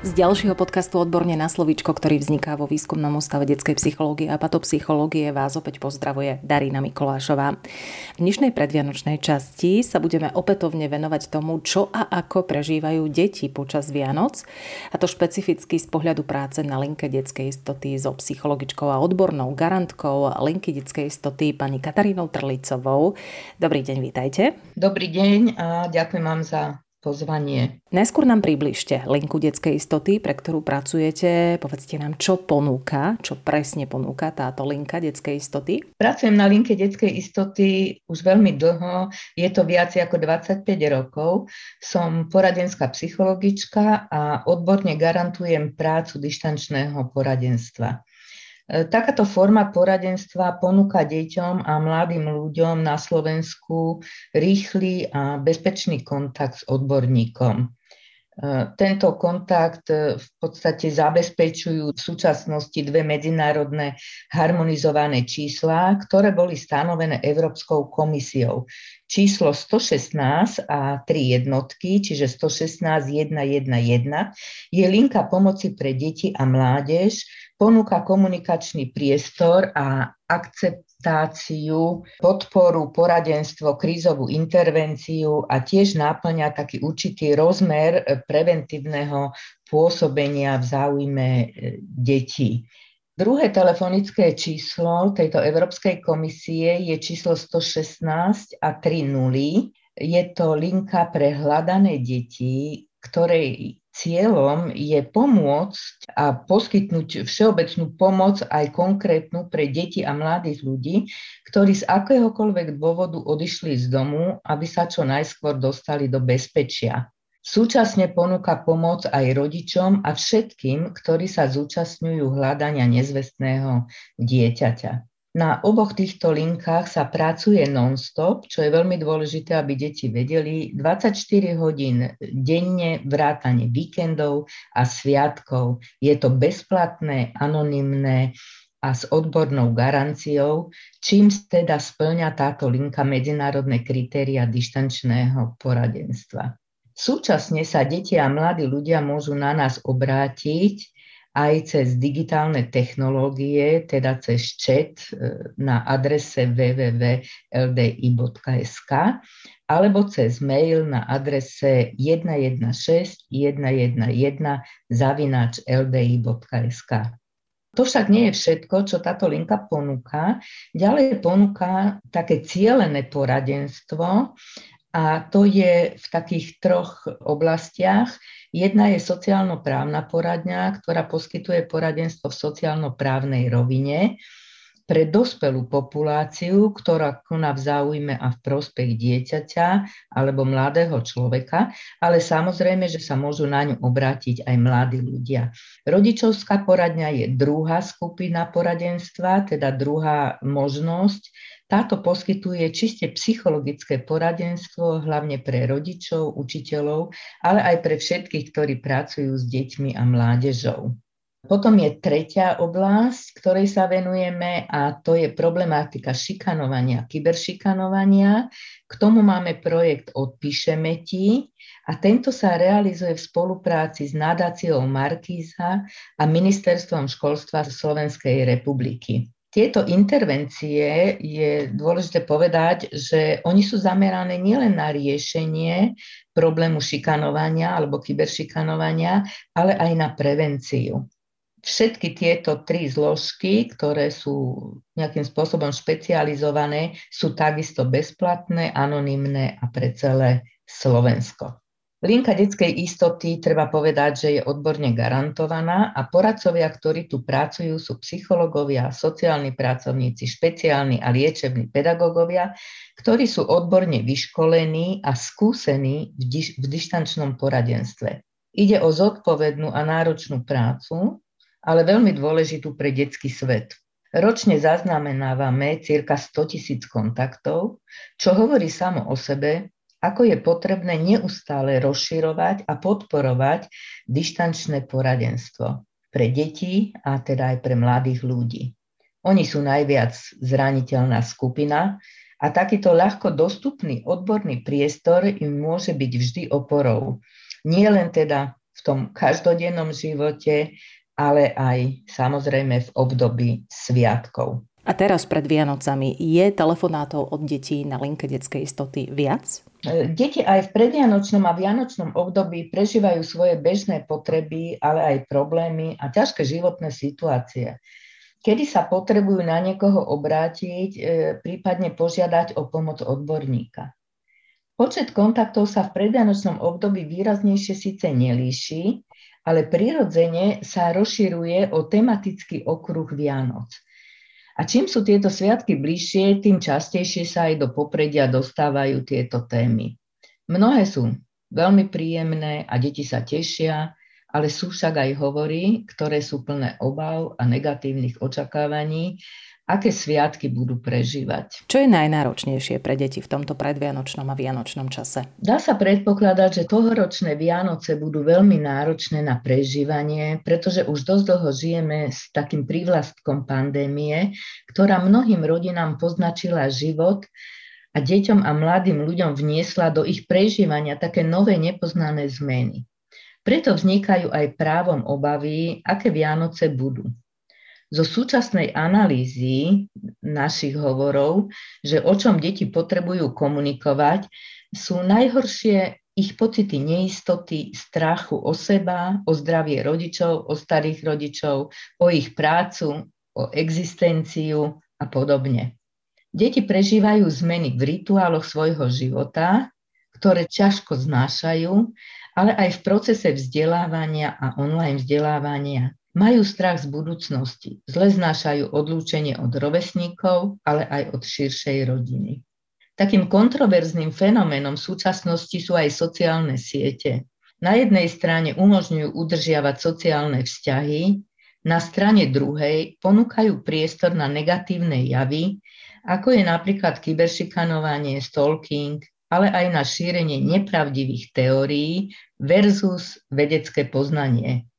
Z ďalšieho podcastu Odborne na slovíčko, ktorý vzniká vo Výskumnom ústave detskej psychológie a patopsychológie, vás opäť pozdravuje Darina Mikolášová. V dnešnej predvianočnej časti sa budeme opätovne venovať tomu, čo a ako prežívajú deti počas Vianoc, a to špecificky z pohľadu práce na linke detskej istoty so psychologičkou a odbornou garantkou linky detskej istoty pani Katarínou Trlicovou. Dobrý deň, vítajte. Dobrý deň a ďakujem vám za pozvanie. Najskôr nám približte linku detskej istoty, pre ktorú pracujete. Povedzte nám, čo ponúka, čo presne ponúka táto linka detskej istoty. Pracujem na linke detskej istoty už veľmi dlho, je to viac ako 25 rokov. Som poradenská psychologička a odborne garantujem prácu dištančného poradenstva. E, takáto forma poradenstva ponúka deťom a mladým ľuďom na Slovensku rýchly a bezpečný kontakt s odborníkom. E, tento kontakt e, v podstate zabezpečujú v súčasnosti dve medzinárodné harmonizované čísla, ktoré boli stanovené Európskou komisiou. Číslo 116 a 3 jednotky, čiže 116 111, je linka pomoci pre deti a mládež, ponúka komunikačný priestor a akceptáciu, podporu, poradenstvo, krízovú intervenciu a tiež náplňa taký určitý rozmer preventívneho pôsobenia v záujme e, detí. Druhé telefonické číslo tejto Európskej komisie je číslo 116 a 3 nuly. Je to linka pre hľadané deti, ktorej Cieľom je pomôcť a poskytnúť všeobecnú pomoc aj konkrétnu pre deti a mladých ľudí, ktorí z akéhokoľvek dôvodu odišli z domu, aby sa čo najskôr dostali do bezpečia. Súčasne ponúka pomoc aj rodičom a všetkým, ktorí sa zúčastňujú hľadania nezvestného dieťaťa. Na oboch týchto linkách sa pracuje non-stop, čo je veľmi dôležité, aby deti vedeli. 24 hodín denne, vrátane víkendov a sviatkov. Je to bezplatné, anonymné a s odbornou garanciou, čím teda splňa táto linka medzinárodné kritéria dištančného poradenstva. Súčasne sa deti a mladí ľudia môžu na nás obrátiť aj cez digitálne technológie, teda cez chat e, na adrese www.ldi.sk alebo cez mail na adrese 116 111 zavináč ldi.sk. To však nie je všetko, čo táto linka ponúka. Ďalej ponúka také cielené poradenstvo a to je v takých troch oblastiach. Jedna je sociálno-právna poradňa, ktorá poskytuje poradenstvo v sociálno-právnej rovine pre dospelú populáciu, ktorá koná v záujme a v prospech dieťaťa alebo mladého človeka, ale samozrejme, že sa môžu na ňu obrátiť aj mladí ľudia. Rodičovská poradňa je druhá skupina poradenstva, teda druhá možnosť, táto poskytuje čiste psychologické poradenstvo hlavne pre rodičov, učiteľov, ale aj pre všetkých, ktorí pracujú s deťmi a mládežou. Potom je tretia oblasť, ktorej sa venujeme a to je problematika šikanovania, kyberšikanovania. K tomu máme projekt Odpíšeme ti a tento sa realizuje v spolupráci s nadáciou Markíza a Ministerstvom školstva Slovenskej republiky. Tieto intervencie je dôležité povedať, že oni sú zamerané nielen na riešenie problému šikanovania alebo kyberšikanovania, ale aj na prevenciu. Všetky tieto tri zložky, ktoré sú nejakým spôsobom špecializované, sú takisto bezplatné, anonymné a pre celé Slovensko. Linka detskej istoty treba povedať, že je odborne garantovaná a poradcovia, ktorí tu pracujú, sú psychológovia, sociálni pracovníci, špeciálni a liečební pedagógovia, ktorí sú odborne vyškolení a skúsení v, diš- v dištančnom poradenstve. Ide o zodpovednú a náročnú prácu, ale veľmi dôležitú pre detský svet. Ročne zaznamenávame cirka 100 tisíc kontaktov, čo hovorí samo o sebe, ako je potrebné neustále rozširovať a podporovať dištančné poradenstvo. pre deti a teda aj pre mladých ľudí. Oni sú najviac zraniteľná skupina a takýto ľahko dostupný odborný priestor im môže byť vždy oporou. Nie len teda v tom každodennom živote, ale aj samozrejme v období sviatkov. A teraz pred Vianocami je telefonátov od detí na linke detskej istoty viac? E, deti aj v predvianočnom a vianočnom období prežívajú svoje bežné potreby, ale aj problémy a ťažké životné situácie. Kedy sa potrebujú na niekoho obrátiť, e, prípadne požiadať o pomoc odborníka. Počet kontaktov sa v predvianočnom období výraznejšie síce nelíši, ale prirodzene sa rozširuje o tematický okruh Vianoc – a čím sú tieto sviatky bližšie, tým častejšie sa aj do popredia dostávajú tieto témy. Mnohé sú veľmi príjemné a deti sa tešia, ale sú však aj hovory, ktoré sú plné obav a negatívnych očakávaní aké sviatky budú prežívať. Čo je najnáročnejšie pre deti v tomto predvianočnom a vianočnom čase? Dá sa predpokladať, že tohoročné Vianoce budú veľmi náročné na prežívanie, pretože už dosť dlho žijeme s takým prívlastkom pandémie, ktorá mnohým rodinám poznačila život a deťom a mladým ľuďom vniesla do ich prežívania také nové nepoznané zmeny. Preto vznikajú aj právom obavy, aké Vianoce budú zo súčasnej analýzy našich hovorov, že o čom deti potrebujú komunikovať, sú najhoršie ich pocity neistoty, strachu o seba, o zdravie rodičov, o starých rodičov, o ich prácu, o existenciu a podobne. Deti prežívajú zmeny v rituáloch svojho života, ktoré ťažko znášajú, ale aj v procese vzdelávania a online vzdelávania. Majú strach z budúcnosti, zle znášajú odlúčenie od rovesníkov, ale aj od širšej rodiny. Takým kontroverzným fenoménom v súčasnosti sú aj sociálne siete. Na jednej strane umožňujú udržiavať sociálne vzťahy, na strane druhej ponúkajú priestor na negatívne javy, ako je napríklad kyberšikanovanie, stalking, ale aj na šírenie nepravdivých teórií versus vedecké poznanie.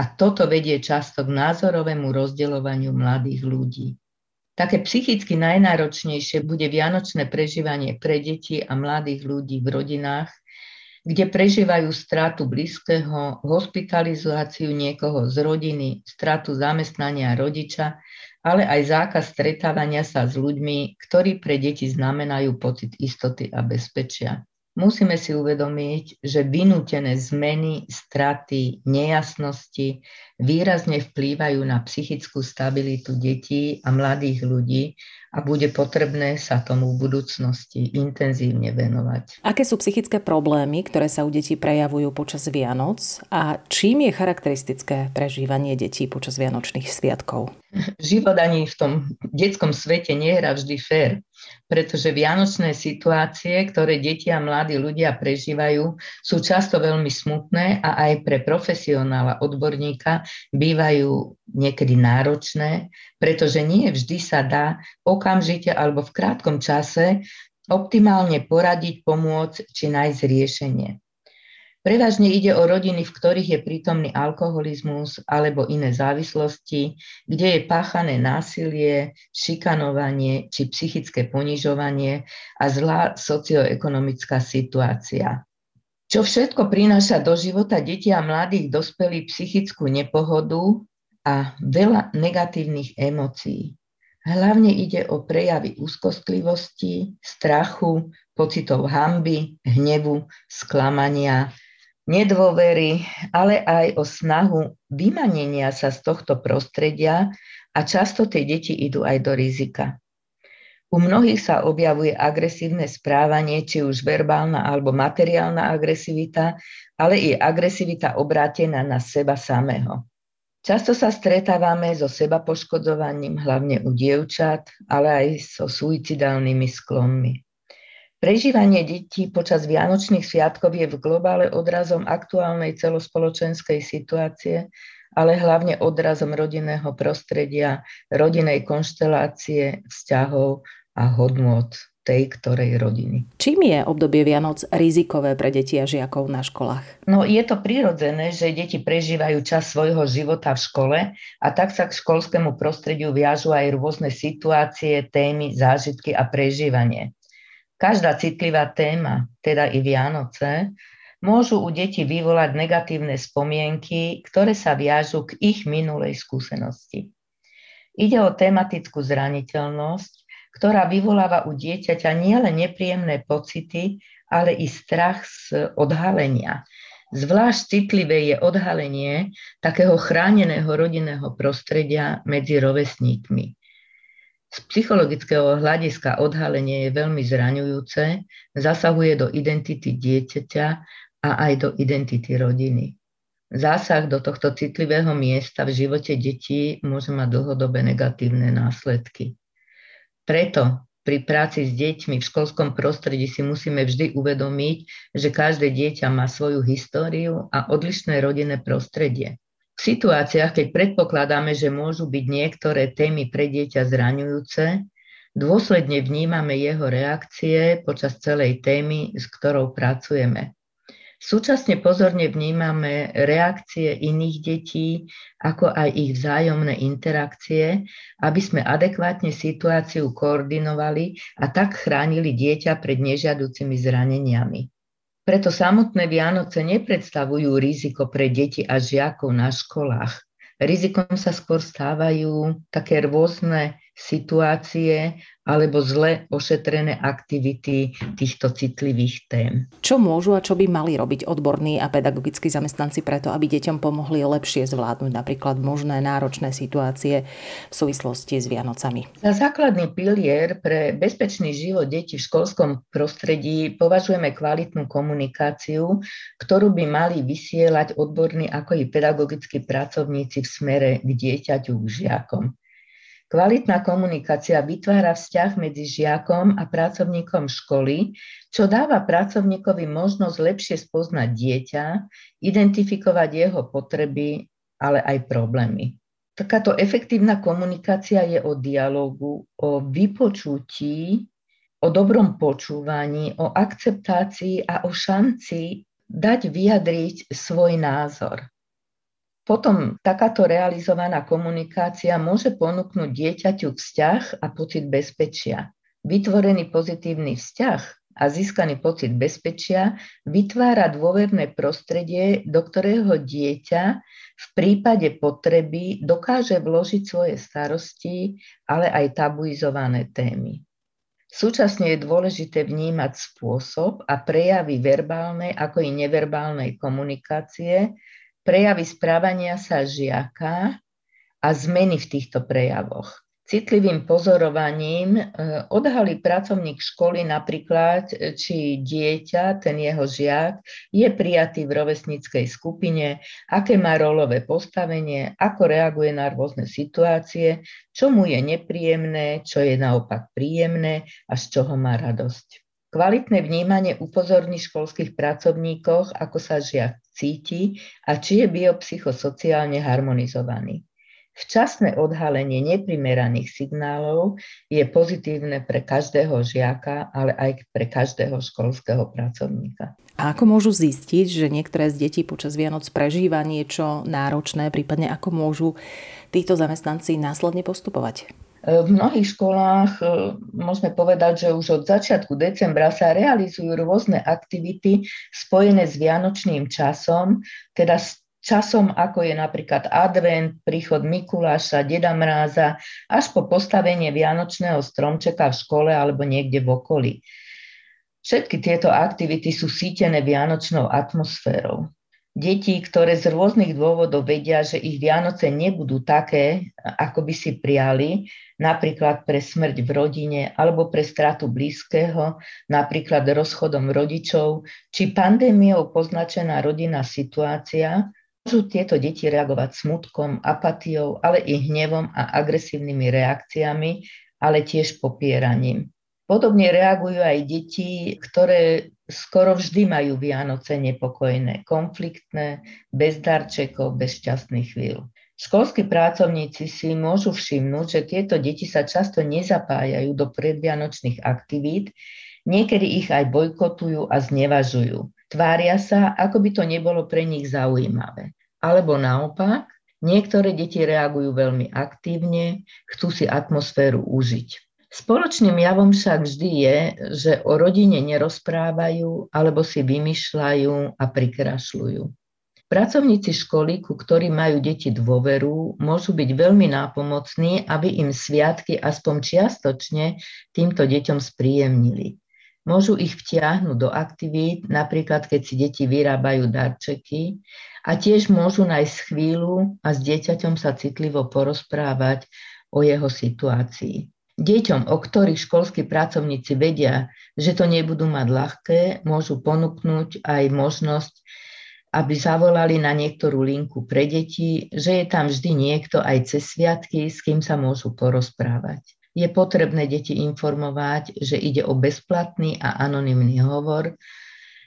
A toto vedie často k názorovému rozdeľovaniu mladých ľudí. Také psychicky najnáročnejšie bude vianočné prežívanie pre deti a mladých ľudí v rodinách, kde prežívajú stratu blízkeho, hospitalizáciu niekoho z rodiny, stratu zamestnania rodiča, ale aj zákaz stretávania sa s ľuďmi, ktorí pre deti znamenajú pocit istoty a bezpečia. Musíme si uvedomiť, že vynútené zmeny, straty, nejasnosti výrazne vplývajú na psychickú stabilitu detí a mladých ľudí a bude potrebné sa tomu v budúcnosti intenzívne venovať. Aké sú psychické problémy, ktoré sa u detí prejavujú počas Vianoc a čím je charakteristické prežívanie detí počas Vianočných sviatkov? Život ani v tom detskom svete nehrá vždy fér pretože vianočné situácie, ktoré deti a mladí ľudia prežívajú, sú často veľmi smutné a aj pre profesionála, odborníka bývajú niekedy náročné, pretože nie vždy sa dá okamžite alebo v krátkom čase optimálne poradiť, pomôcť či nájsť riešenie. Prevažne ide o rodiny, v ktorých je prítomný alkoholizmus alebo iné závislosti, kde je páchané násilie, šikanovanie či psychické ponižovanie a zlá socioekonomická situácia. Čo všetko prináša do života detí a mladých dospelých psychickú nepohodu a veľa negatívnych emócií. Hlavne ide o prejavy úzkostlivosti, strachu, pocitov hamby, hnevu, sklamania, nedôvery, ale aj o snahu vymanenia sa z tohto prostredia a často tie deti idú aj do rizika. U mnohých sa objavuje agresívne správanie, či už verbálna alebo materiálna agresivita, ale i agresivita obrátená na seba samého. Často sa stretávame so seba poškodzovaním, hlavne u dievčat, ale aj so suicidálnymi sklonmi. Prežívanie detí počas Vianočných sviatkov je v globále odrazom aktuálnej celospoločenskej situácie, ale hlavne odrazom rodinného prostredia, rodinej konštelácie, vzťahov a hodnôt. tej ktorej rodiny. Čím je obdobie Vianoc rizikové pre deti a žiakov na školách? No je to prirodzené, že deti prežívajú čas svojho života v škole a tak sa k školskému prostrediu viažu aj rôzne situácie, témy, zážitky a prežívanie. Každá citlivá téma, teda i Vianoce, môžu u detí vyvolať negatívne spomienky, ktoré sa viažú k ich minulej skúsenosti. Ide o tematickú zraniteľnosť, ktorá vyvoláva u dieťaťa nielen nepríjemné pocity, ale i strach z odhalenia. Zvlášť citlivé je odhalenie takého chráneného rodinného prostredia medzi rovesníkmi. Z psychologického hľadiska odhalenie je veľmi zraňujúce, zasahuje do identity dieťaťa a aj do identity rodiny. Zásah do tohto citlivého miesta v živote detí môže mať dlhodobé negatívne následky. Preto pri práci s deťmi v školskom prostredí si musíme vždy uvedomiť, že každé dieťa má svoju históriu a odlišné rodinné prostredie. V situáciách, keď predpokladáme, že môžu byť niektoré témy pre dieťa zraňujúce, dôsledne vnímame jeho reakcie počas celej témy, s ktorou pracujeme. Súčasne pozorne vnímame reakcie iných detí, ako aj ich vzájomné interakcie, aby sme adekvátne situáciu koordinovali a tak chránili dieťa pred nežiaducimi zraneniami. Preto samotné Vianoce nepredstavujú riziko pre deti a žiakov na školách. Rizikom sa skôr stávajú také rôzne situácie alebo zle ošetrené aktivity týchto citlivých tém. Čo môžu a čo by mali robiť odborní a pedagogickí zamestnanci preto, aby deťom pomohli lepšie zvládnuť napríklad možné náročné situácie v súvislosti s Vianocami? Za základný pilier pre bezpečný život detí v školskom prostredí považujeme kvalitnú komunikáciu, ktorú by mali vysielať odborní ako i pedagogickí pracovníci v smere k dieťaťu, k žiakom. Kvalitná komunikácia vytvára vzťah medzi žiakom a pracovníkom školy, čo dáva pracovníkovi možnosť lepšie spoznať dieťa, identifikovať jeho potreby, ale aj problémy. Takáto efektívna komunikácia je o dialogu, o vypočutí, o dobrom počúvaní, o akceptácii a o šanci dať vyjadriť svoj názor. Potom takáto realizovaná komunikácia môže ponúknuť dieťaťu vzťah a pocit bezpečia. Vytvorený pozitívny vzťah a získaný pocit bezpečia vytvára dôverné prostredie, do ktorého dieťa v prípade potreby dokáže vložiť svoje starosti, ale aj tabuizované témy. Súčasne je dôležité vnímať spôsob a prejavy verbálnej ako i neverbálnej komunikácie, prejavy správania sa žiaka a zmeny v týchto prejavoch. Citlivým pozorovaním e, odhalí pracovník školy napríklad, e, či dieťa, ten jeho žiak, je prijatý v rovesníckej skupine, aké má rolové postavenie, ako reaguje na rôzne situácie, čo mu je nepríjemné, čo je naopak príjemné a z čoho má radosť. Kvalitné vnímanie upozorní školských pracovníkoch, ako sa žiak cíti a či je biopsychosociálne harmonizovaný. Včasné odhalenie neprimeraných signálov je pozitívne pre každého žiaka, ale aj pre každého školského pracovníka. A ako môžu zistiť, že niektoré z detí počas Vianoc prežíva niečo náročné, prípadne ako môžu títo zamestnanci následne postupovať? V mnohých školách e, môžeme povedať, že už od začiatku decembra sa realizujú rôzne aktivity spojené s vianočným časom, teda s časom, ako je napríklad advent, príchod Mikuláša, Deda Mráza, až po postavenie vianočného stromčeka v škole alebo niekde v okolí. Všetky tieto aktivity sú sítené vianočnou atmosférou. Deti, ktoré z rôznych dôvodov vedia, že ich Vianoce nebudú také, ako by si prijali, napríklad pre smrť v rodine alebo pre stratu blízkeho, napríklad rozchodom rodičov, či pandémiou poznačená rodinná situácia, môžu tieto deti reagovať smutkom, apatiou, ale i hnevom a agresívnymi reakciami, ale tiež popieraním. Podobne reagujú aj deti, ktoré skoro vždy majú Vianoce nepokojné, konfliktné, bez darčekov, bez šťastných chvíľ. Školskí pracovníci si môžu všimnúť, že tieto deti sa často nezapájajú do predvianočných aktivít, niekedy ich aj bojkotujú a znevažujú. Tvária sa, ako by to nebolo pre nich zaujímavé. Alebo naopak, niektoré deti reagujú veľmi aktívne, chcú si atmosféru užiť. Spoločným javom však vždy je, že o rodine nerozprávajú alebo si vymýšľajú a prikrašľujú. Pracovníci školy, ku ktorým majú deti dôveru, môžu byť veľmi nápomocní, aby im sviatky aspoň čiastočne týmto deťom spríjemnili. Môžu ich vtiahnuť do aktivít, napríklad keď si deti vyrábajú darčeky a tiež môžu nájsť chvíľu a s dieťaťom sa citlivo porozprávať o jeho situácii. Deťom, o ktorých školskí pracovníci vedia, že to nebudú mať ľahké, môžu ponúknuť aj možnosť aby zavolali na niektorú linku pre deti, že je tam vždy niekto aj cez sviatky, s kým sa môžu porozprávať. Je potrebné deti informovať, že ide o bezplatný a anonymný hovor,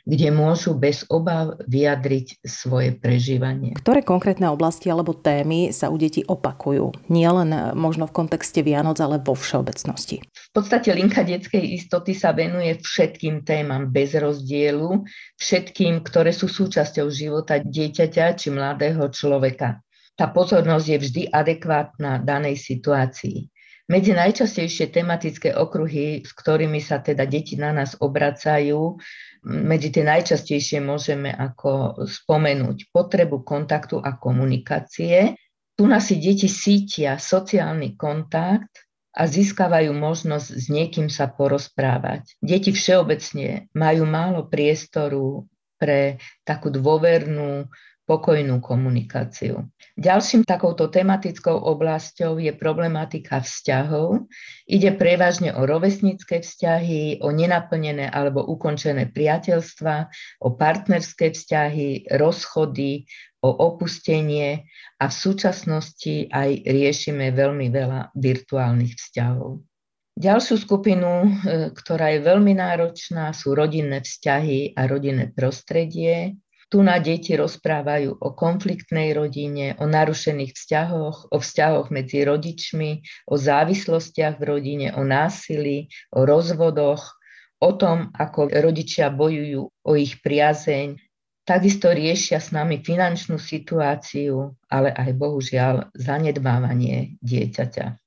kde môžu bez obav vyjadriť svoje prežívanie. Ktoré konkrétne oblasti alebo témy sa u detí opakujú? Nie len e, možno v kontexte Vianoc, ale vo všeobecnosti. V podstate linka detskej istoty sa venuje všetkým témam bez rozdielu, všetkým, ktoré sú súčasťou života dieťaťa či mladého človeka. Tá pozornosť je vždy adekvátna danej situácii. Medzi najčastejšie tematické okruhy, s ktorými sa teda deti na nás obracajú, medzi tie najčastejšie môžeme ako spomenúť potrebu kontaktu a komunikácie. Tu si deti sítia sociálny kontakt a získavajú možnosť s niekým sa porozprávať. Deti všeobecne majú málo priestoru pre takú dôvernú pokojnú komunikáciu. Ďalším takouto tematickou oblasťou je problematika vzťahov. Ide prevažne o rovesnické vzťahy, o nenaplnené alebo ukončené priateľstva, o partnerské vzťahy, rozchody, o opustenie a v súčasnosti aj riešime veľmi veľa virtuálnych vzťahov. Ďalšiu skupinu, e, ktorá je veľmi náročná, sú rodinné vzťahy a rodinné prostredie. Tu na deti rozprávajú o konfliktnej rodine, o narušených vzťahoch, o vzťahoch medzi rodičmi, o závislostiach v rodine, o násilí, o rozvodoch, o tom, ako rodičia bojujú o ich priazeň. Takisto riešia s nami finančnú situáciu, ale aj bohužiaľ zanedbávanie dieťaťa.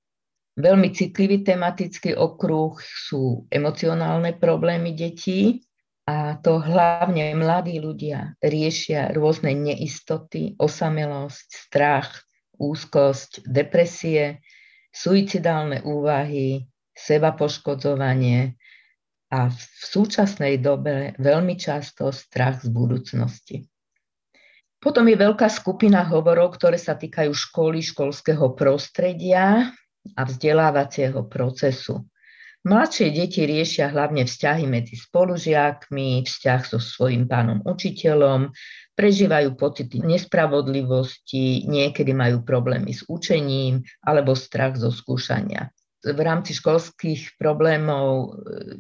Veľmi citlivý tematický okruh sú emocionálne problémy detí, a to hlavne mladí ľudia riešia rôzne neistoty, osamelosť, strach, úzkosť, depresie, suicidálne úvahy, seba poškodzovanie a v súčasnej dobe veľmi často strach z budúcnosti. Potom je veľká skupina hovorov, ktoré sa týkajú školy, školského prostredia a vzdelávacieho procesu. Mladšie deti riešia hlavne vzťahy medzi spolužiakmi, vzťah so svojím pánom učiteľom, prežívajú pocity nespravodlivosti, niekedy majú problémy s učením alebo strach zo skúšania. V rámci školských problémov e,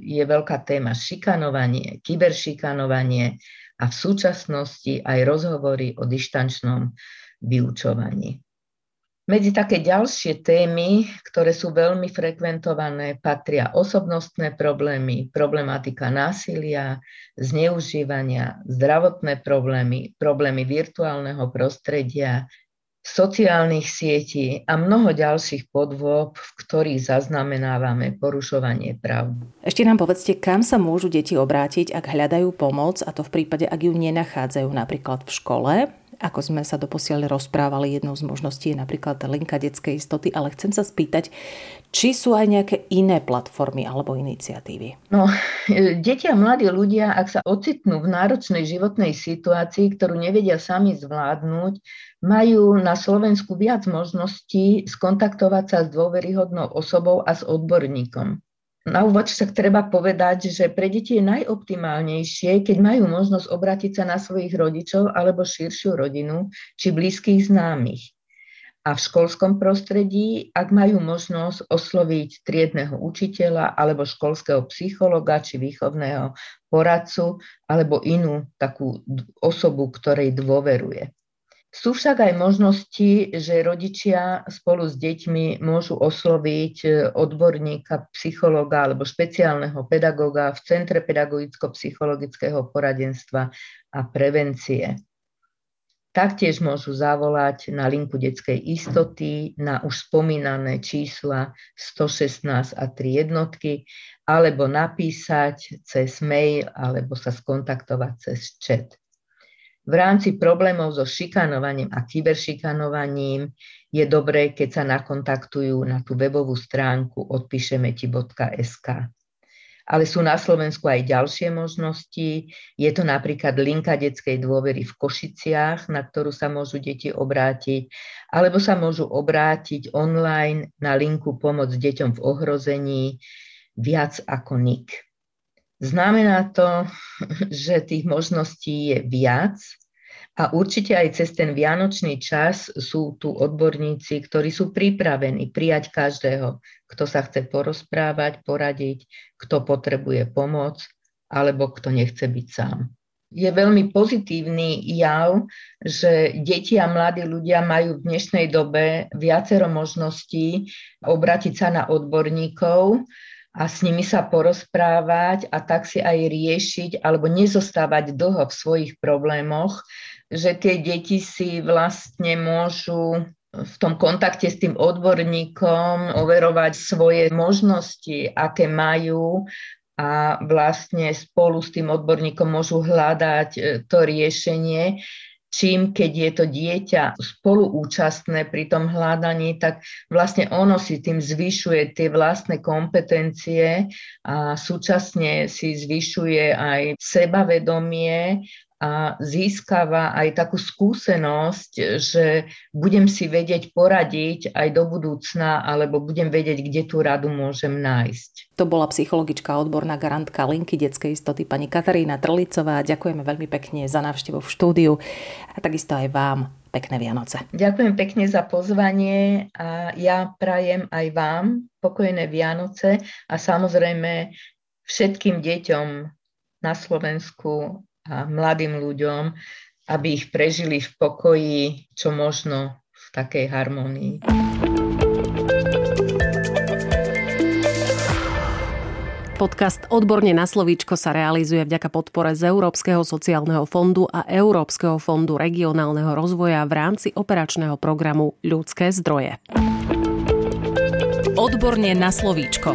je veľká téma šikanovanie, kyberšikanovanie a v súčasnosti aj rozhovory o dištančnom vyučovaní. Medzi také ďalšie témy, ktoré sú veľmi frekventované, patria osobnostné problémy, problematika násilia, zneužívania, zdravotné problémy, problémy virtuálneho prostredia, sociálnych sietí a mnoho ďalších podôb, v ktorých zaznamenávame porušovanie práv. Ešte nám povedzte, kam sa môžu deti obrátiť, ak hľadajú pomoc, a to v prípade, ak ju nenachádzajú napríklad v škole, ako sme sa doposiaľ rozprávali, jednou z možností je napríklad linka detskej istoty, ale chcem sa spýtať, či sú aj nejaké iné platformy alebo iniciatívy? No, deti a mladí ľudia, ak sa ocitnú v náročnej životnej situácii, ktorú nevedia sami zvládnuť, majú na Slovensku viac možností skontaktovať sa s dôveryhodnou osobou a s odborníkom. Na úvod však treba povedať, že pre deti je najoptimálnejšie, keď majú možnosť obrátiť sa na svojich rodičov alebo širšiu rodinu či blízkych známych. A v školskom prostredí, ak majú možnosť osloviť triedného učiteľa alebo školského psychologa či výchovného poradcu alebo inú takú osobu, ktorej dôveruje. Sú však aj možnosti, že rodičia spolu s deťmi môžu osloviť e, odborníka, psychologa alebo špeciálneho pedagóga v Centre pedagogicko-psychologického poradenstva a prevencie. Taktiež môžu zavolať na linku detskej istoty na už spomínané čísla 116 a 3 jednotky alebo napísať cez mail alebo sa skontaktovať cez chat. V rámci problémov so šikanovaním a kyberšikanovaním je dobré, keď sa nakontaktujú na tú webovú stránku odpíšemeti.sk. Ale sú na Slovensku aj ďalšie možnosti. Je to napríklad linka detskej dôvery v Košiciach, na ktorú sa môžu deti obrátiť, alebo sa môžu obrátiť online na linku Pomoc deťom v ohrození viac ako NIK. Znamená to, že tých možností je viac a určite aj cez ten vianočný čas sú tu odborníci, ktorí sú pripravení prijať každého, kto sa chce porozprávať, poradiť, kto potrebuje pomoc alebo kto nechce byť sám. Je veľmi pozitívny jav, že deti a mladí ľudia majú v dnešnej dobe viacero možností obratiť sa na odborníkov, a s nimi sa porozprávať a tak si aj riešiť alebo nezostávať dlho v svojich problémoch, že tie deti si vlastne môžu v tom kontakte s tým odborníkom overovať svoje možnosti, aké majú a vlastne spolu s tým odborníkom môžu hľadať e, to riešenie čím keď je to dieťa spoluúčastné pri tom hľadaní, tak vlastne ono si tým zvyšuje tie vlastné kompetencie a súčasne si zvyšuje aj sebavedomie a získava aj takú skúsenosť, že budem si vedieť poradiť aj do budúcna, alebo budem vedieť, kde tú radu môžem nájsť. To bola psychologička odborná garantka linky detskej istoty pani Katarína Trlicová. Ďakujeme veľmi pekne za návštevu v štúdiu a takisto aj vám pekné Vianoce. Ďakujem pekne za pozvanie a ja prajem aj vám pokojné Vianoce a samozrejme všetkým deťom na Slovensku a mladým ľuďom, aby ich prežili v pokoji, čo možno v takej harmonii. Podcast Odborne na slovíčko sa realizuje vďaka podpore z Európskeho sociálneho fondu a Európskeho fondu regionálneho rozvoja v rámci operačného programu Ľudské zdroje. Odborne na slovíčko.